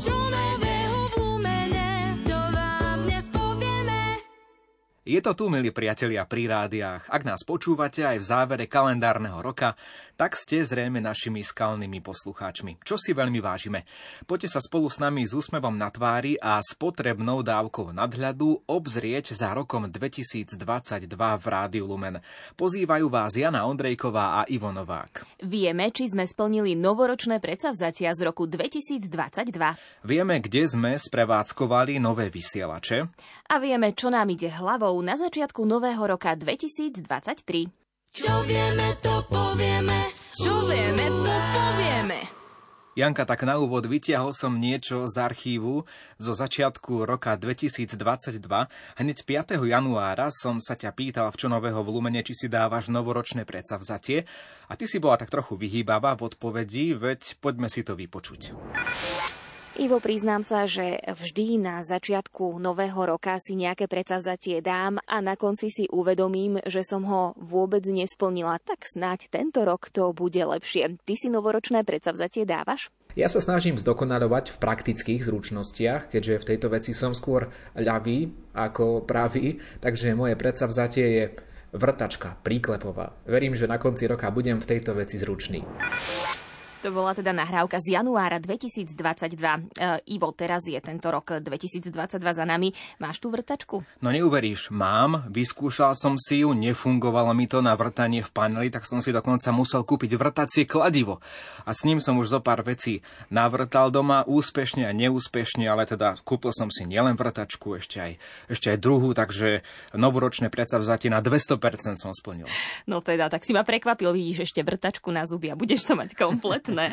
čo Je to tu, milí priatelia, pri rádiách. Ak nás počúvate aj v závere kalendárneho roka, tak ste zrejme našimi skalnými poslucháčmi, čo si veľmi vážime. Poďte sa spolu s nami s úsmevom na tvári a s potrebnou dávkou nadhľadu obzrieť za rokom 2022 v Rádiu Lumen. Pozývajú vás Jana Ondrejková a Ivo Novák. Vieme, či sme splnili novoročné predsavzatia z roku 2022. Vieme, kde sme sprevádzkovali nové vysielače. A vieme, čo nám ide hlavou na začiatku nového roka 2023. Čo vieme, to povieme. Čo vieme, to povieme. Janka, tak na úvod vytiahol som niečo z archívu zo začiatku roka 2022. Hneď 5. januára som sa ťa pýtal v čo nového v Lumene, či si dávaš novoročné predsavzatie. A ty si bola tak trochu vyhýbavá v odpovedi, veď poďme si to vypočuť. Ivo, priznám sa, že vždy na začiatku nového roka si nejaké predsavzatie dám a na konci si uvedomím, že som ho vôbec nesplnila, tak snáď tento rok to bude lepšie. Ty si novoročné predsavzatie dávaš? Ja sa snažím zdokonalovať v praktických zručnostiach, keďže v tejto veci som skôr ľavý ako pravý, takže moje predsavzatie je vrtačka, príklepová. Verím, že na konci roka budem v tejto veci zručný. To bola teda nahrávka z januára 2022. E, Ivo, teraz je tento rok 2022 za nami. Máš tú vrtačku? No neuveríš, mám, vyskúšal som si ju, nefungovalo mi to na vrtanie v paneli, tak som si dokonca musel kúpiť vrtacie kladivo. A s ním som už zo pár vecí navrtal doma, úspešne a neúspešne, ale teda kúpil som si nielen vrtačku, ešte aj, ešte aj druhú, takže novoročné predsavzatie na 200% som splnil. No teda, tak si ma prekvapil, vidíš ešte vrtačku na zuby a budeš to mať komplet pekné.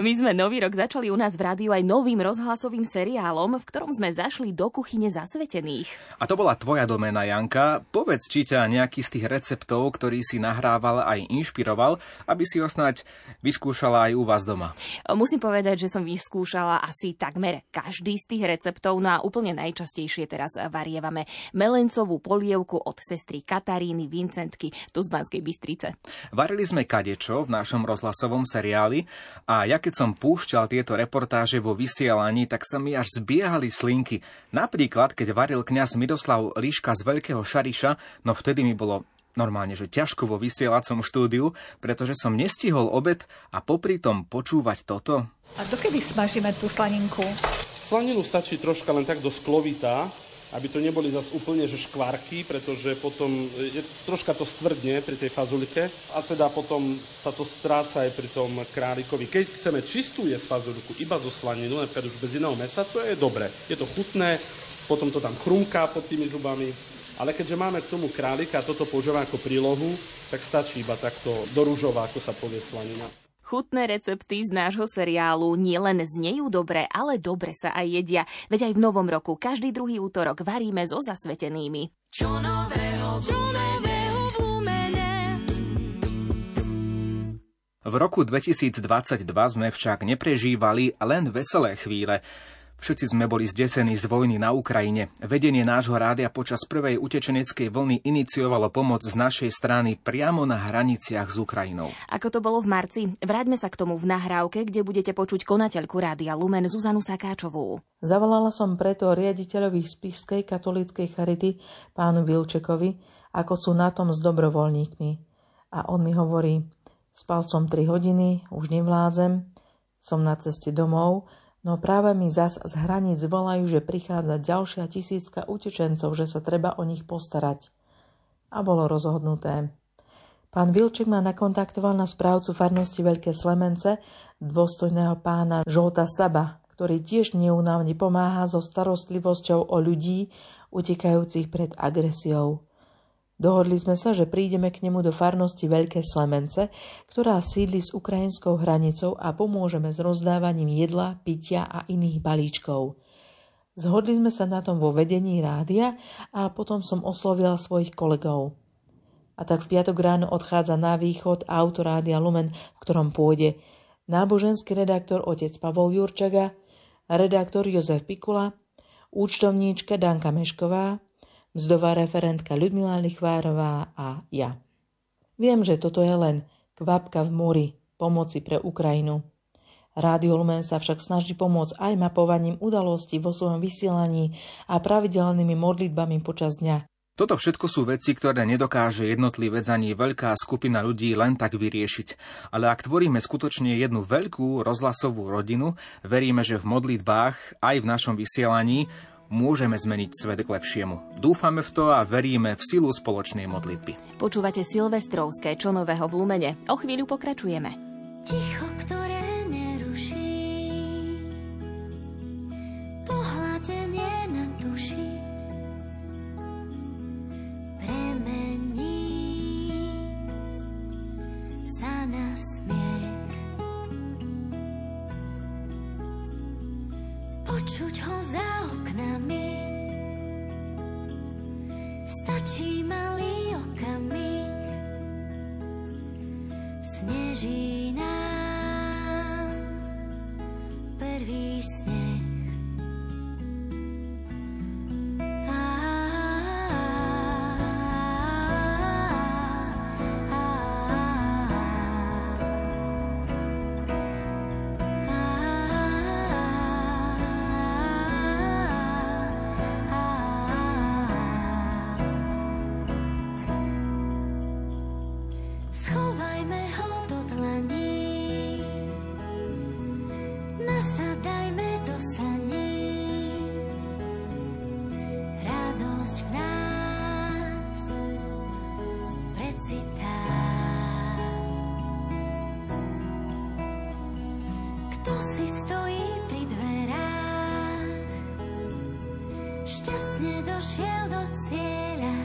My sme nový rok začali u nás v rádiu aj novým rozhlasovým seriálom, v ktorom sme zašli do kuchyne zasvetených. A to bola tvoja domena, Janka. Povedz, či ťa nejaký z tých receptov, ktorý si nahrával aj inšpiroval, aby si ho snáď vyskúšala aj u vás doma. Musím povedať, že som vyskúšala asi takmer každý z tých receptov, no a úplne najčastejšie teraz varievame melencovú polievku od sestry Kataríny Vincentky tu z Banskej Bystrice. Varili sme kadečo v našom rozhlasovom seriáli a ja keď som púšťal tieto reportáže vo vysielaní, tak sa mi až zbiehali slinky. Napríklad, keď varil kňaz Miroslav Líška z Veľkého Šariša, no vtedy mi bolo normálne, že ťažko vo vysielacom štúdiu, pretože som nestihol obed a popri tom počúvať toto. A dokedy smažíme tú slaninku? Slaninu stačí troška len tak do sklovita, aby to neboli zase úplne že škvarky, pretože potom je, troška to stvrdne pri tej fazulike a teda potom sa to stráca aj pri tom králikovi. Keď chceme čistú jesť fazuliku iba zo slaninu, napríklad už bez iného mesa, to je dobre. Je to chutné, potom to tam chrumká pod tými zubami, ale keďže máme k tomu králika a toto používame ako prílohu, tak stačí iba takto do rúžova, ako sa povie slanina. Chutné recepty z nášho seriálu nielen znejú dobre, ale dobre sa aj jedia. Veď aj v novom roku každý druhý útorok varíme so zasvetenými. Čo nového, čo nového v Lumene. V roku 2022 sme však neprežívali len veselé chvíle. Všetci sme boli zdesení z vojny na Ukrajine. Vedenie nášho rádia počas prvej utečeneckej vlny iniciovalo pomoc z našej strany priamo na hraniciach s Ukrajinou. Ako to bolo v marci? Vráťme sa k tomu v nahrávke, kde budete počuť konateľku rádia Lumen Zuzanu Sakáčovú. Zavolala som preto riaditeľovi Spišskej katolíckej charity pánu Vilčekovi, ako sú na tom s dobrovoľníkmi. A on mi hovorí, spal som 3 hodiny, už nevládzem, som na ceste domov, No práve mi zas z hraníc volajú, že prichádza ďalšia tisícka utečencov, že sa treba o nich postarať. A bolo rozhodnuté. Pán Vilček ma nakontaktoval na správcu farnosti Veľké Slemence, dôstojného pána Žolta Saba, ktorý tiež neunávne pomáha so starostlivosťou o ľudí utekajúcich pred agresiou. Dohodli sme sa, že prídeme k nemu do farnosti Veľké Slemence, ktorá sídli s ukrajinskou hranicou a pomôžeme s rozdávaním jedla, pitia a iných balíčkov. Zhodli sme sa na tom vo vedení rádia a potom som oslovila svojich kolegov. A tak v piatok ráno odchádza na východ autorádia Lumen, v ktorom pôjde náboženský redaktor otec Pavol Jurčaga, redaktor Jozef Pikula, účtovníčka Danka Mešková, mzdová referentka Ľudmila Lichvárová a ja. Viem, že toto je len kvapka v mori pomoci pre Ukrajinu. Rádio Lumen sa však snaží pomôcť aj mapovaním udalostí vo svojom vysielaní a pravidelnými modlitbami počas dňa. Toto všetko sú veci, ktoré nedokáže jednotlivec ani veľká skupina ľudí len tak vyriešiť. Ale ak tvoríme skutočne jednu veľkú rozhlasovú rodinu, veríme, že v modlitbách aj v našom vysielaní môžeme zmeniť svet k lepšiemu. Dúfame v to a veríme v silu spoločnej modlitby. Počúvate Silvestrovské, čo nového v Lumene. O chvíľu pokračujeme. Ticho, ktoré neruší, pohľadenie na duši, premení sa na smiech. Počuť ho za oknami, stačí malý okamih, sneží nám prvý sneh. Nás precitá. Kto si stojí pri dverách, šťastne došiel do cieľa.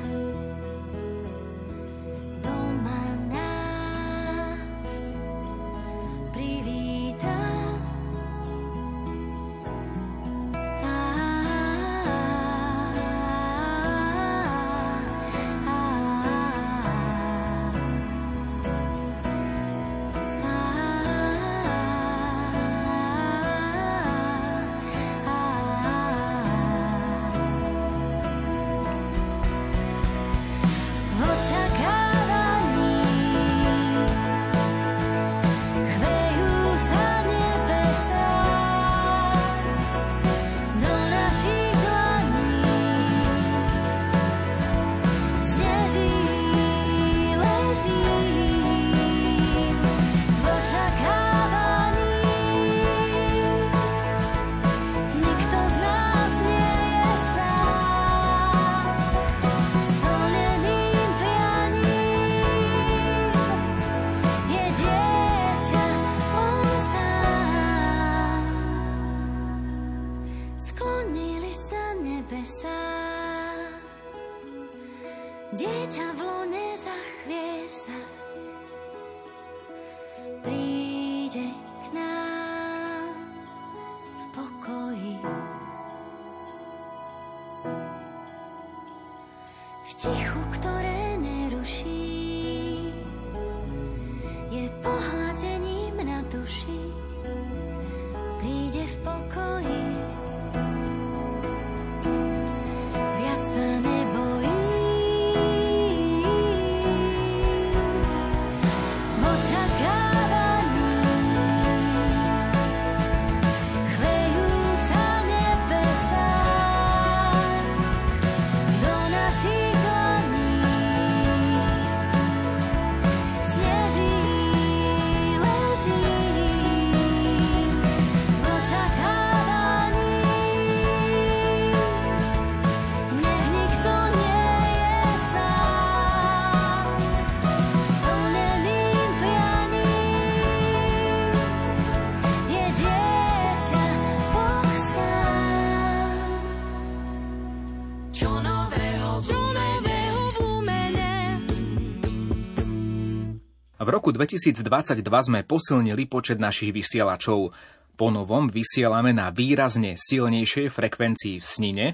V roku 2022 sme posilnili počet našich vysielačov. Po novom vysielame na výrazne silnejšej frekvencii v Snine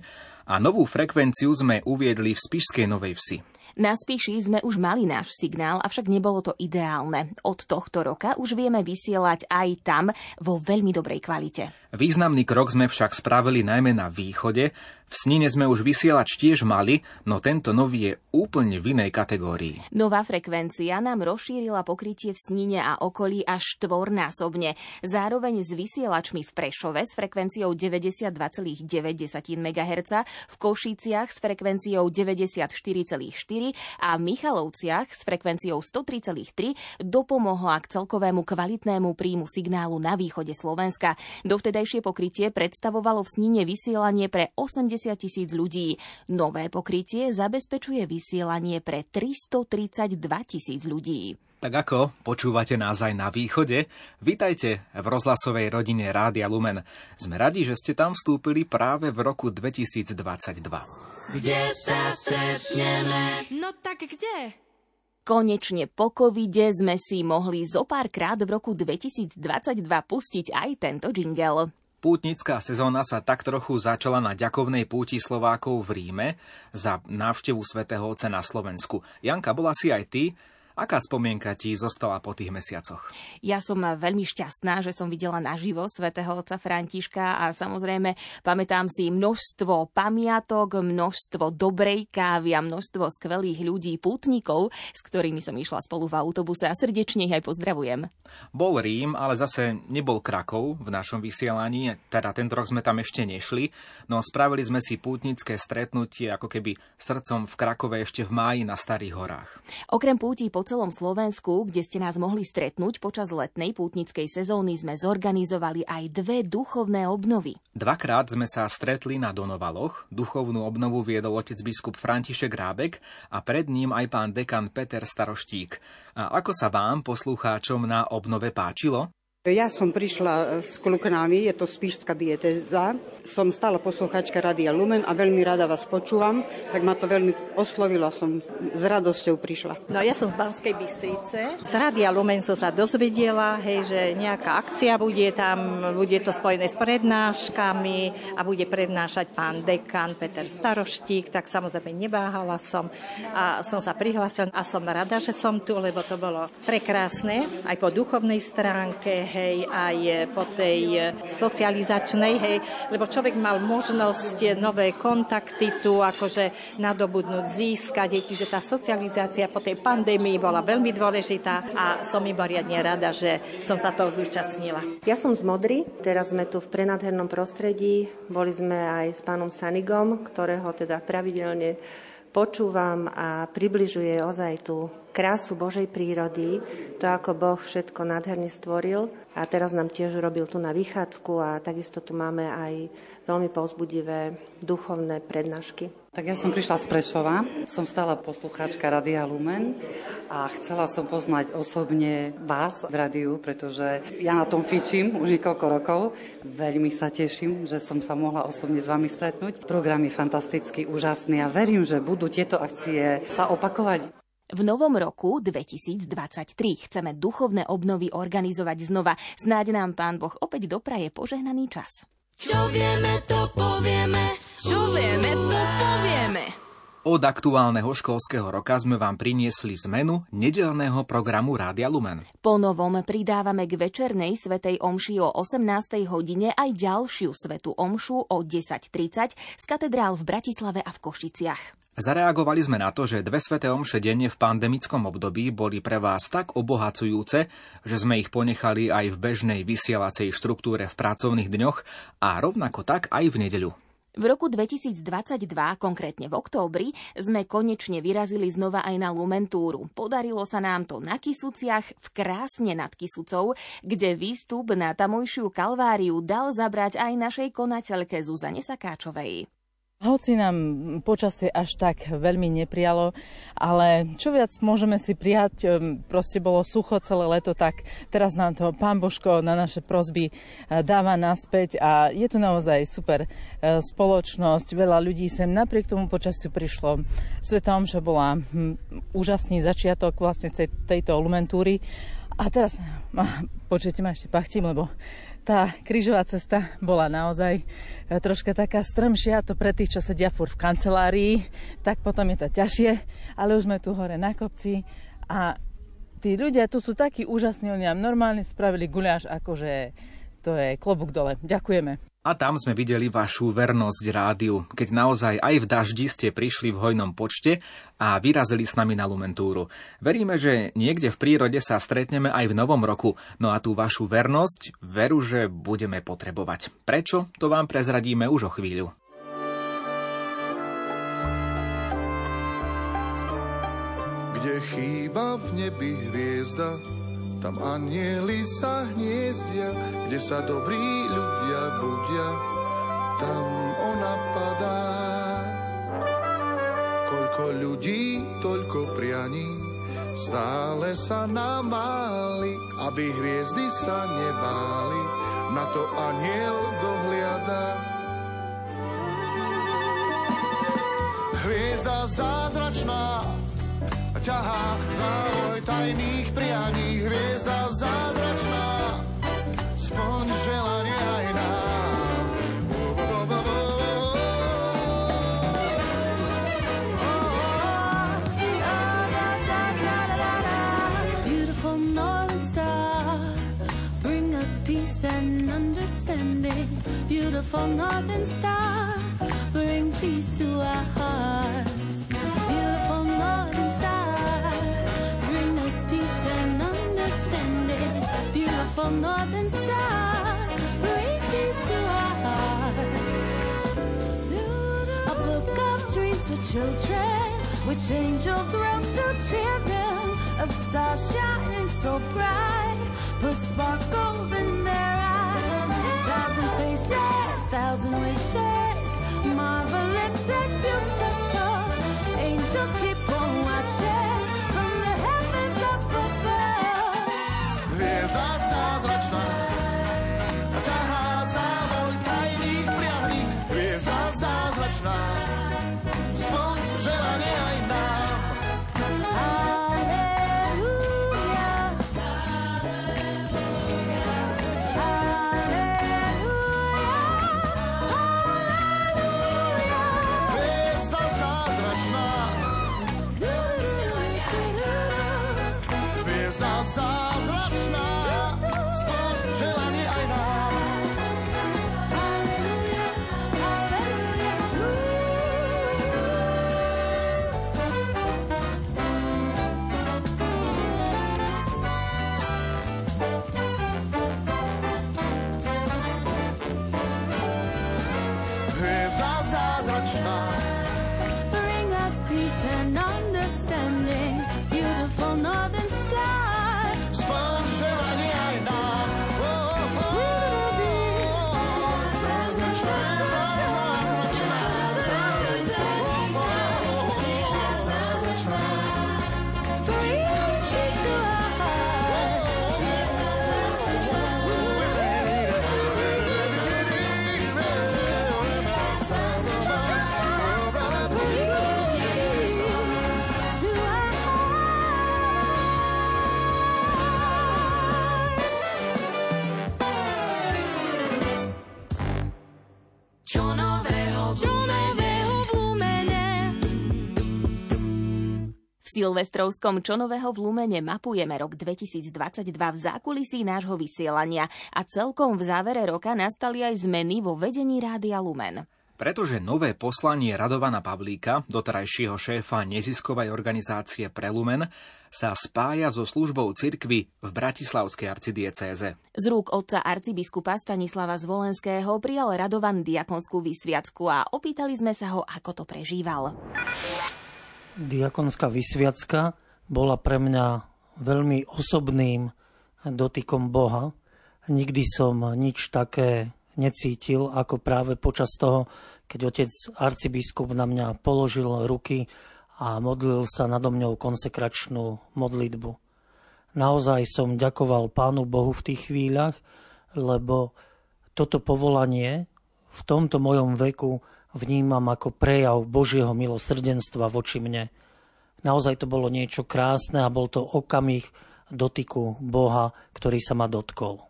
a novú frekvenciu sme uviedli v Spišskej Novej Vsi. Na Spiši sme už mali náš signál, avšak nebolo to ideálne. Od tohto roka už vieme vysielať aj tam vo veľmi dobrej kvalite. Významný krok sme však spravili najmä na východe. V Snine sme už vysielač tiež mali, no tento nový je úplne v inej kategórii. Nová frekvencia nám rozšírila pokrytie v Snine a okolí až štvornásobne. Zároveň s vysielačmi v Prešove s frekvenciou 92,9 MHz, v Košiciach s frekvenciou 94,4 a v Michalovciach s frekvenciou 103,3 dopomohla k celkovému kvalitnému príjmu signálu na východe Slovenska. Dovtedajšie pokrytie predstavovalo v Snine vysielanie pre 80 tisíc ľudí. Nové pokrytie zabezpečuje vysielanie pre 332 tisíc ľudí. Tak ako počúvate nás aj na východe? Vítajte v rozhlasovej rodine Rádia Lumen. Sme radi, že ste tam vstúpili práve v roku 2022. Kde sa stretneme? No tak kde? Konečne po covide sme si mohli zo párkrát v roku 2022 pustiť aj tento jingle. Pútnická sezóna sa tak trochu začala na ďakovnej púti Slovákov v Ríme za návštevu svätého Otca na Slovensku. Janka, bola si aj ty? Aká spomienka ti zostala po tých mesiacoch? Ja som veľmi šťastná, že som videla naživo svätého otca Františka a samozrejme pamätám si množstvo pamiatok, množstvo dobrej kávy a množstvo skvelých ľudí, pútnikov, s ktorými som išla spolu v autobuse a srdečne ich aj pozdravujem. Bol Rím, ale zase nebol Krakov v našom vysielaní, teda tento rok sme tam ešte nešli, no spravili sme si pútnické stretnutie ako keby srdcom v Krakove ešte v máji na Starých horách. Okrem púti po celom Slovensku, kde ste nás mohli stretnúť počas letnej pútnickej sezóny, sme zorganizovali aj dve duchovné obnovy. Dvakrát sme sa stretli na Donovaloch, duchovnú obnovu viedol otec biskup František Rábek a pred ním aj pán dekan Peter Staroštík. A ako sa vám, poslucháčom, na obnove páčilo? Ja som prišla s kluknami, je to spíšská dieteza. Som stále posluchačka Radia Lumen a veľmi rada vás počúvam, tak ma to veľmi oslovilo, som s radosťou prišla. No ja som z Banskej Bystrice. Z Radia Lumen som sa dozvedela, hej, že nejaká akcia bude tam, bude to spojené s prednáškami a bude prednášať pán dekan Peter Staroštík, tak samozrejme neváhala som a som sa prihlásila a som rada, že som tu, lebo to bolo prekrásne aj po duchovnej stránke, hej, aj po tej socializačnej, hej, lebo človek mal možnosť nové kontakty tu akože nadobudnúť, získať, čiže tá socializácia po tej pandémii bola veľmi dôležitá a som iba riadne rada, že som sa toho zúčastnila. Ja som z Modry, teraz sme tu v prenádhernom prostredí, boli sme aj s pánom Sanigom, ktorého teda pravidelne počúvam a približuje ozaj tú krásu Božej prírody, to ako Boh všetko nádherne stvoril. A teraz nám tiež robil tu na vychádzku a takisto tu máme aj veľmi povzbudivé duchovné prednášky. Tak ja som prišla z Prešova, som stála poslucháčka Radia Lumen a chcela som poznať osobne vás v radiu, pretože ja na tom fičím už niekoľko rokov. Veľmi sa teším, že som sa mohla osobne s vami stretnúť. Program je fantastický, úžasný a verím, že budú tieto akcie sa opakovať. V novom roku 2023 chceme duchovné obnovy organizovať znova. Snáď nám Pán Boh opäť dopraje požehnaný čas. Čo vieme, to povieme. Čo vieme, to povieme. Od aktuálneho školského roka sme vám priniesli zmenu nedelného programu Rádia Lumen. Po novom pridávame k večernej svetej omši o 18. hodine aj ďalšiu svetu omšu o 10.30 z katedrál v Bratislave a v Košiciach. Zareagovali sme na to, že dve sveté omše denne v pandemickom období boli pre vás tak obohacujúce, že sme ich ponechali aj v bežnej vysielacej štruktúre v pracovných dňoch a rovnako tak aj v nedeľu. V roku 2022, konkrétne v októbri, sme konečne vyrazili znova aj na Lumentúru. Podarilo sa nám to na Kisuciach v krásne nad Kisucou, kde výstup na tamojšiu kalváriu dal zabrať aj našej konateľke Zuzane Sakáčovej. Hoci nám počasie až tak veľmi neprijalo, ale čo viac môžeme si prijať, ehm, proste bolo sucho celé leto, tak teraz nám to pán Božko na naše prozby eh, dáva naspäť a je tu naozaj super eh, spoločnosť, veľa ľudí sem napriek tomu počasiu prišlo. Svetom, že bola hm, úžasný začiatok vlastne tejto lumentúry. A teraz, počujete ma ešte pachtím, lebo tá krížová cesta bola naozaj e, troška taká strmšia, to pre tých, čo sedia fur v kancelárii, tak potom je to ťažšie, ale už sme tu hore na kopci a tí ľudia tu sú takí úžasní, oni nám normálne spravili guľáš, akože to je klobúk dole. Ďakujeme. A tam sme videli vašu vernosť rádiu, keď naozaj aj v daždi ste prišli v hojnom počte a vyrazili s nami na Lumentúru. Veríme, že niekde v prírode sa stretneme aj v novom roku, no a tú vašu vernosť veru, že budeme potrebovať. Prečo? To vám prezradíme už o chvíľu. Kde chýba v nebi hviezda, tam anieli sa hniezdia, kde sa dobrí ľudia budia, tam ona padá. Koľko ľudí, toľko prianí, stále sa namáli, aby hviezdy sa nebáli, na to aniel dohliada. Hviezda zázračná, ťahá závoj tajných prianí, hviezda zázračná, želanie aj nám. Beautiful northern star, bring us peace and understanding. Beautiful northern star, bring peace to our hearts. Northern star, peace to our hearts. A book of dreams for children, which angels wrote to cheer them. A star shining so bright, put sparkles in their eyes. Thousand faces, thousand wishes, marvelous and beautiful. Angels keep on watching zázračná, Silvestrovskom Čonového v Lumene mapujeme rok 2022 v zákulisí nášho vysielania a celkom v závere roka nastali aj zmeny vo vedení Rádia Lumen. Pretože nové poslanie Radovana Pavlíka, doterajšieho šéfa neziskovej organizácie Prelumen, sa spája so službou cirkvy v Bratislavskej arcidiecéze. Z rúk otca arcibiskupa Stanislava Zvolenského prijal Radovan diakonskú vysviacku a opýtali sme sa ho, ako to prežíval. Diakonská vysviacka bola pre mňa veľmi osobným dotykom Boha. Nikdy som nič také necítil, ako práve počas toho, keď otec arcibiskup na mňa položil ruky a modlil sa nado mňou konsekračnú modlitbu. Naozaj som ďakoval Pánu Bohu v tých chvíľach, lebo toto povolanie v tomto mojom veku vnímam ako prejav Božieho milosrdenstva voči mne. Naozaj to bolo niečo krásne a bol to okamih dotyku Boha, ktorý sa ma dotkol.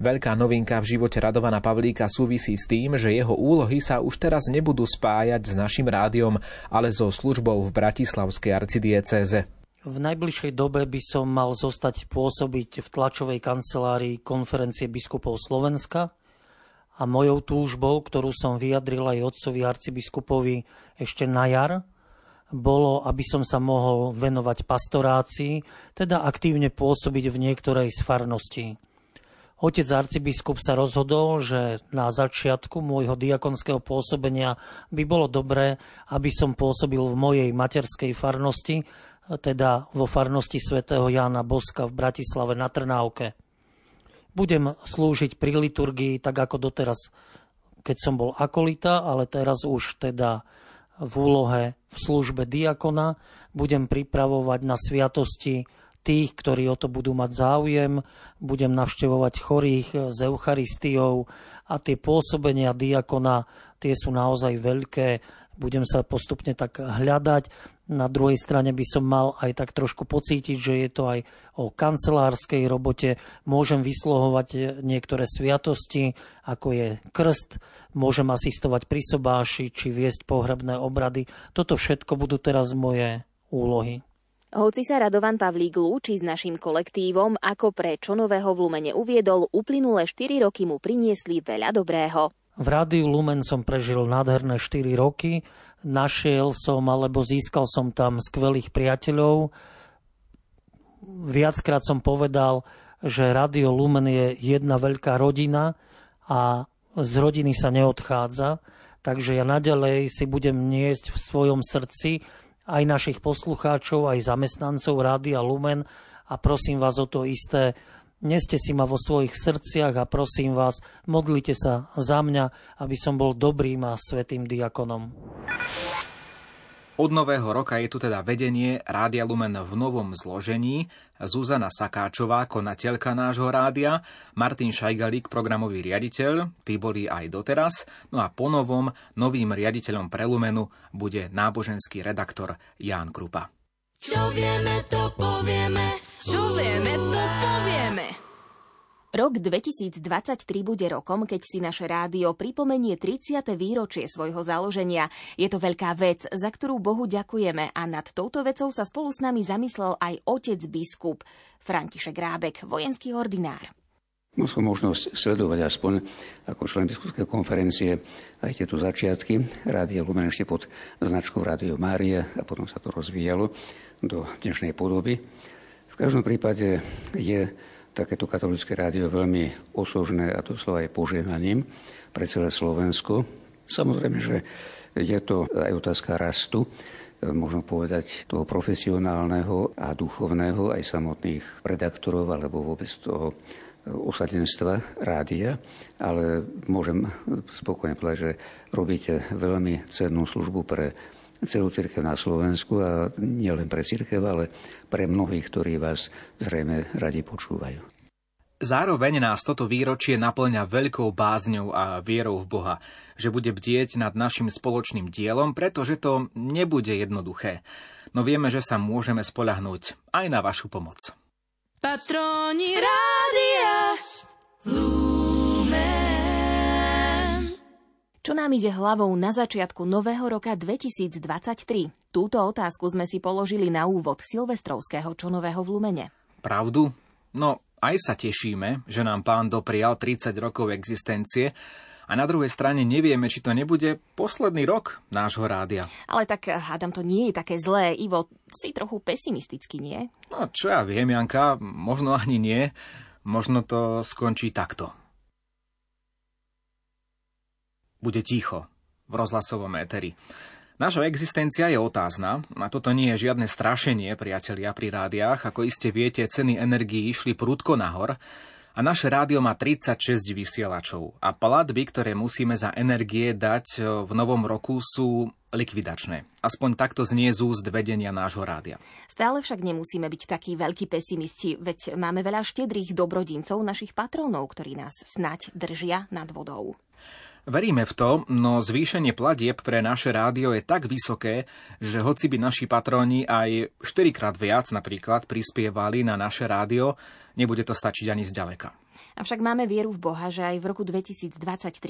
Veľká novinka v živote Radovana Pavlíka súvisí s tým, že jeho úlohy sa už teraz nebudú spájať s našim rádiom, ale so službou v Bratislavskej arcidiecéze. V najbližšej dobe by som mal zostať pôsobiť v tlačovej kancelárii konferencie biskupov Slovenska a mojou túžbou, ktorú som vyjadril aj otcovi arcibiskupovi ešte na jar, bolo, aby som sa mohol venovať pastorácii, teda aktívne pôsobiť v niektorej z farností. Otec arcibiskup sa rozhodol, že na začiatku môjho diakonského pôsobenia by bolo dobré, aby som pôsobil v mojej materskej farnosti, teda vo farnosti svätého Jána Boska v Bratislave na Trnávke. Budem slúžiť pri liturgii tak ako doteraz, keď som bol akolita, ale teraz už teda v úlohe v službe diakona. Budem pripravovať na sviatosti tých, ktorí o to budú mať záujem, budem navštevovať chorých s Eucharistiou a tie pôsobenia diakona, tie sú naozaj veľké, budem sa postupne tak hľadať. Na druhej strane by som mal aj tak trošku pocítiť, že je to aj o kancelárskej robote. Môžem vyslohovať niektoré sviatosti, ako je krst, môžem asistovať pri sobáši, či viesť pohrebné obrady. Toto všetko budú teraz moje úlohy. Hoci sa Radovan Pavlík lúči s našim kolektívom, ako pre Čonového v Lumene uviedol, uplynulé 4 roky mu priniesli veľa dobrého. V rádiu Lumen som prežil nádherné 4 roky, našiel som alebo získal som tam skvelých priateľov. Viackrát som povedal, že Rádio Lumen je jedna veľká rodina a z rodiny sa neodchádza, takže ja naďalej si budem niesť v svojom srdci aj našich poslucháčov, aj zamestnancov Rádia Lumen a prosím vás o to isté. Neste si ma vo svojich srdciach a prosím vás, modlite sa za mňa, aby som bol dobrým a svetým diakonom. Od nového roka je tu teda vedenie Rádia Lumen v novom zložení. Zuzana Sakáčová, konateľka nášho rádia, Martin Šajgalík, programový riaditeľ, tí boli aj doteraz. No a ponovom novým riaditeľom pre Lumenu bude náboženský redaktor Ján Krupa. Čo vieme, to povieme, čo vieme, to povieme. Rok 2023 bude rokom, keď si naše rádio pripomenie 30. výročie svojho založenia. Je to veľká vec, za ktorú Bohu ďakujeme a nad touto vecou sa spolu s nami zamyslel aj otec biskup František Rábek, vojenský ordinár. Mal som možnosť sledovať aspoň ako člen biskupskej konferencie aj tieto začiatky. Rádio Lumen ešte pod značkou Rádio Mária a potom sa to rozvíjalo do dnešnej podoby. V každom prípade je takéto katolické rádio veľmi osožné a doslova aj požehnaním pre celé Slovensko. Samozrejme, že je to aj otázka rastu, možno povedať toho profesionálneho a duchovného, aj samotných redaktorov alebo vôbec toho osadenstva rádia, ale môžem spokojne povedať, že robíte veľmi cennú službu pre celú církev na Slovensku a nielen pre církev, ale pre mnohých, ktorí vás zrejme radi počúvajú. Zároveň nás toto výročie naplňa veľkou bázňou a vierou v Boha, že bude bdieť nad našim spoločným dielom, pretože to nebude jednoduché. No vieme, že sa môžeme spolahnúť aj na vašu pomoc. Patroni rádia Lumen. Čo nám ide hlavou na začiatku nového roka 2023? Túto otázku sme si položili na úvod Silvestrovského čonového v Lumene. Pravdu? No, aj sa tešíme, že nám pán doprial 30 rokov existencie, a na druhej strane nevieme, či to nebude posledný rok nášho rádia. Ale tak hádam to nie je také zlé. Ivo, si trochu pesimistický, nie? No čo ja viem, Janka, možno ani nie. Možno to skončí takto. Bude ticho v rozhlasovom éteri. Naša existencia je otázna a toto nie je žiadne strašenie, priatelia, pri rádiách. Ako iste viete, ceny energií išli prúdko nahor a naše rádio má 36 vysielačov a platby, ktoré musíme za energie dať e, v novom roku sú likvidačné. Aspoň takto znie z úst vedenia nášho rádia. Stále však nemusíme byť takí veľkí pesimisti, veď máme veľa štedrých dobrodincov, našich patrónov, ktorí nás snať držia nad vodou. Veríme v to, no zvýšenie platieb pre naše rádio je tak vysoké, že hoci by naši patróni aj 4 krát viac napríklad prispievali na naše rádio, nebude to stačiť ani zďaleka. Avšak máme vieru v Boha, že aj v roku 2023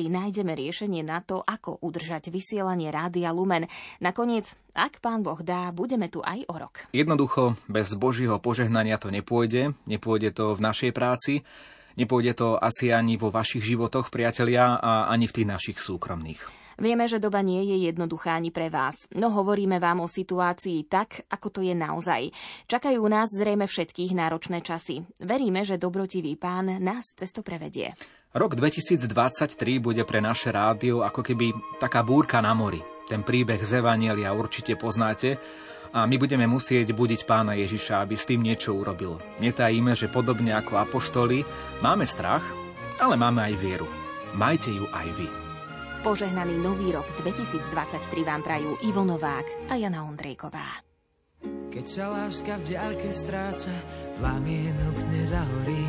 nájdeme riešenie na to, ako udržať vysielanie Rádia Lumen. Nakoniec, ak pán Boh dá, budeme tu aj o rok. Jednoducho, bez Božího požehnania to nepôjde, nepôjde to v našej práci, nepôjde to asi ani vo vašich životoch, priatelia, a ani v tých našich súkromných. Vieme, že doba nie je jednoduchá ani pre vás, no hovoríme vám o situácii tak, ako to je naozaj. Čakajú nás zrejme všetkých náročné časy. Veríme, že dobrotivý pán nás cesto prevedie. Rok 2023 bude pre naše rádio ako keby taká búrka na mori. Ten príbeh z Evanielia určite poznáte a my budeme musieť budiť pána Ježiša, aby s tým niečo urobil. Netajíme, že podobne ako apoštoli máme strach, ale máme aj vieru. Majte ju aj vy. Požehnaný nový rok 2023 vám prajú Ivo Novák a Jana Ondrejková. Keď sa láska v diaľke stráca, plamienok nezahorí.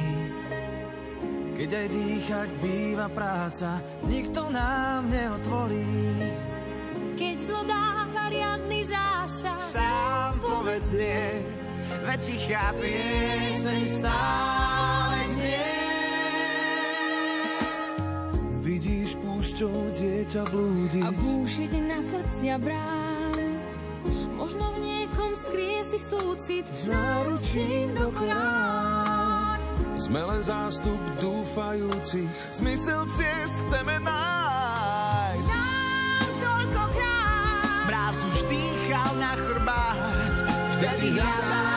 Keď aj dýchať býva práca, nikto nám neotvorí. Keď zlo dáva riadny zášah, Povedz nie, veď tichá pieseň stále znie. Vidíš púšťou dieťa blúdiť a búšiť na srdcia brán. Možno v niekom skrie si súcit s náručím do krán. Sme len zástup dúfajúcich, zmysel ciest chceme nájsť. Vtedy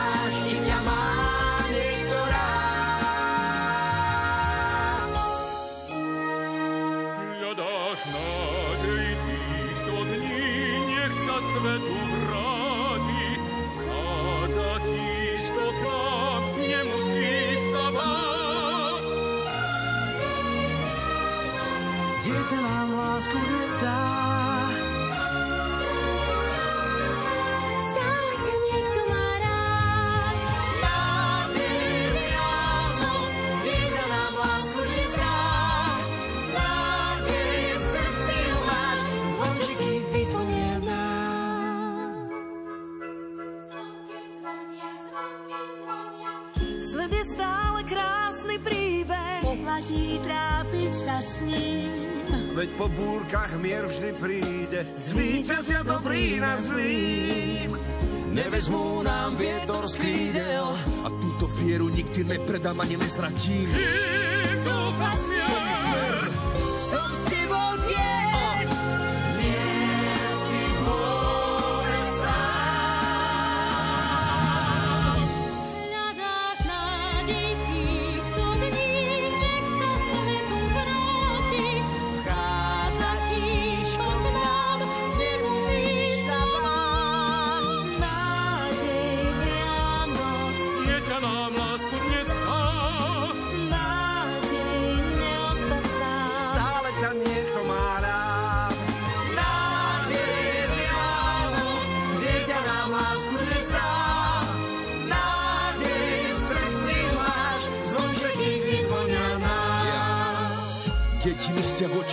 mier vždy príde, zvíťazia dobrý nad zlým. Nevezmú nám vietor z krídel A túto vieru nikdy nepredám ani nezratím. Som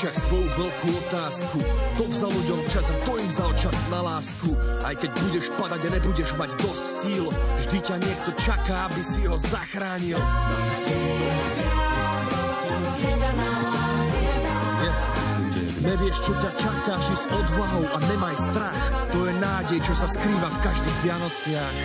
očiach svoju veľkú otázku. To vzal ľuďom čas to im vzal čas na lásku. Aj keď budeš padať a nebudeš mať dosť síl, vždy ťa niekto čaká, aby si ho zachránil. Nevieš, čo ťa čaká, ži s odvahou a nemaj strach. To je nádej, čo sa skrýva v každých Vianociach.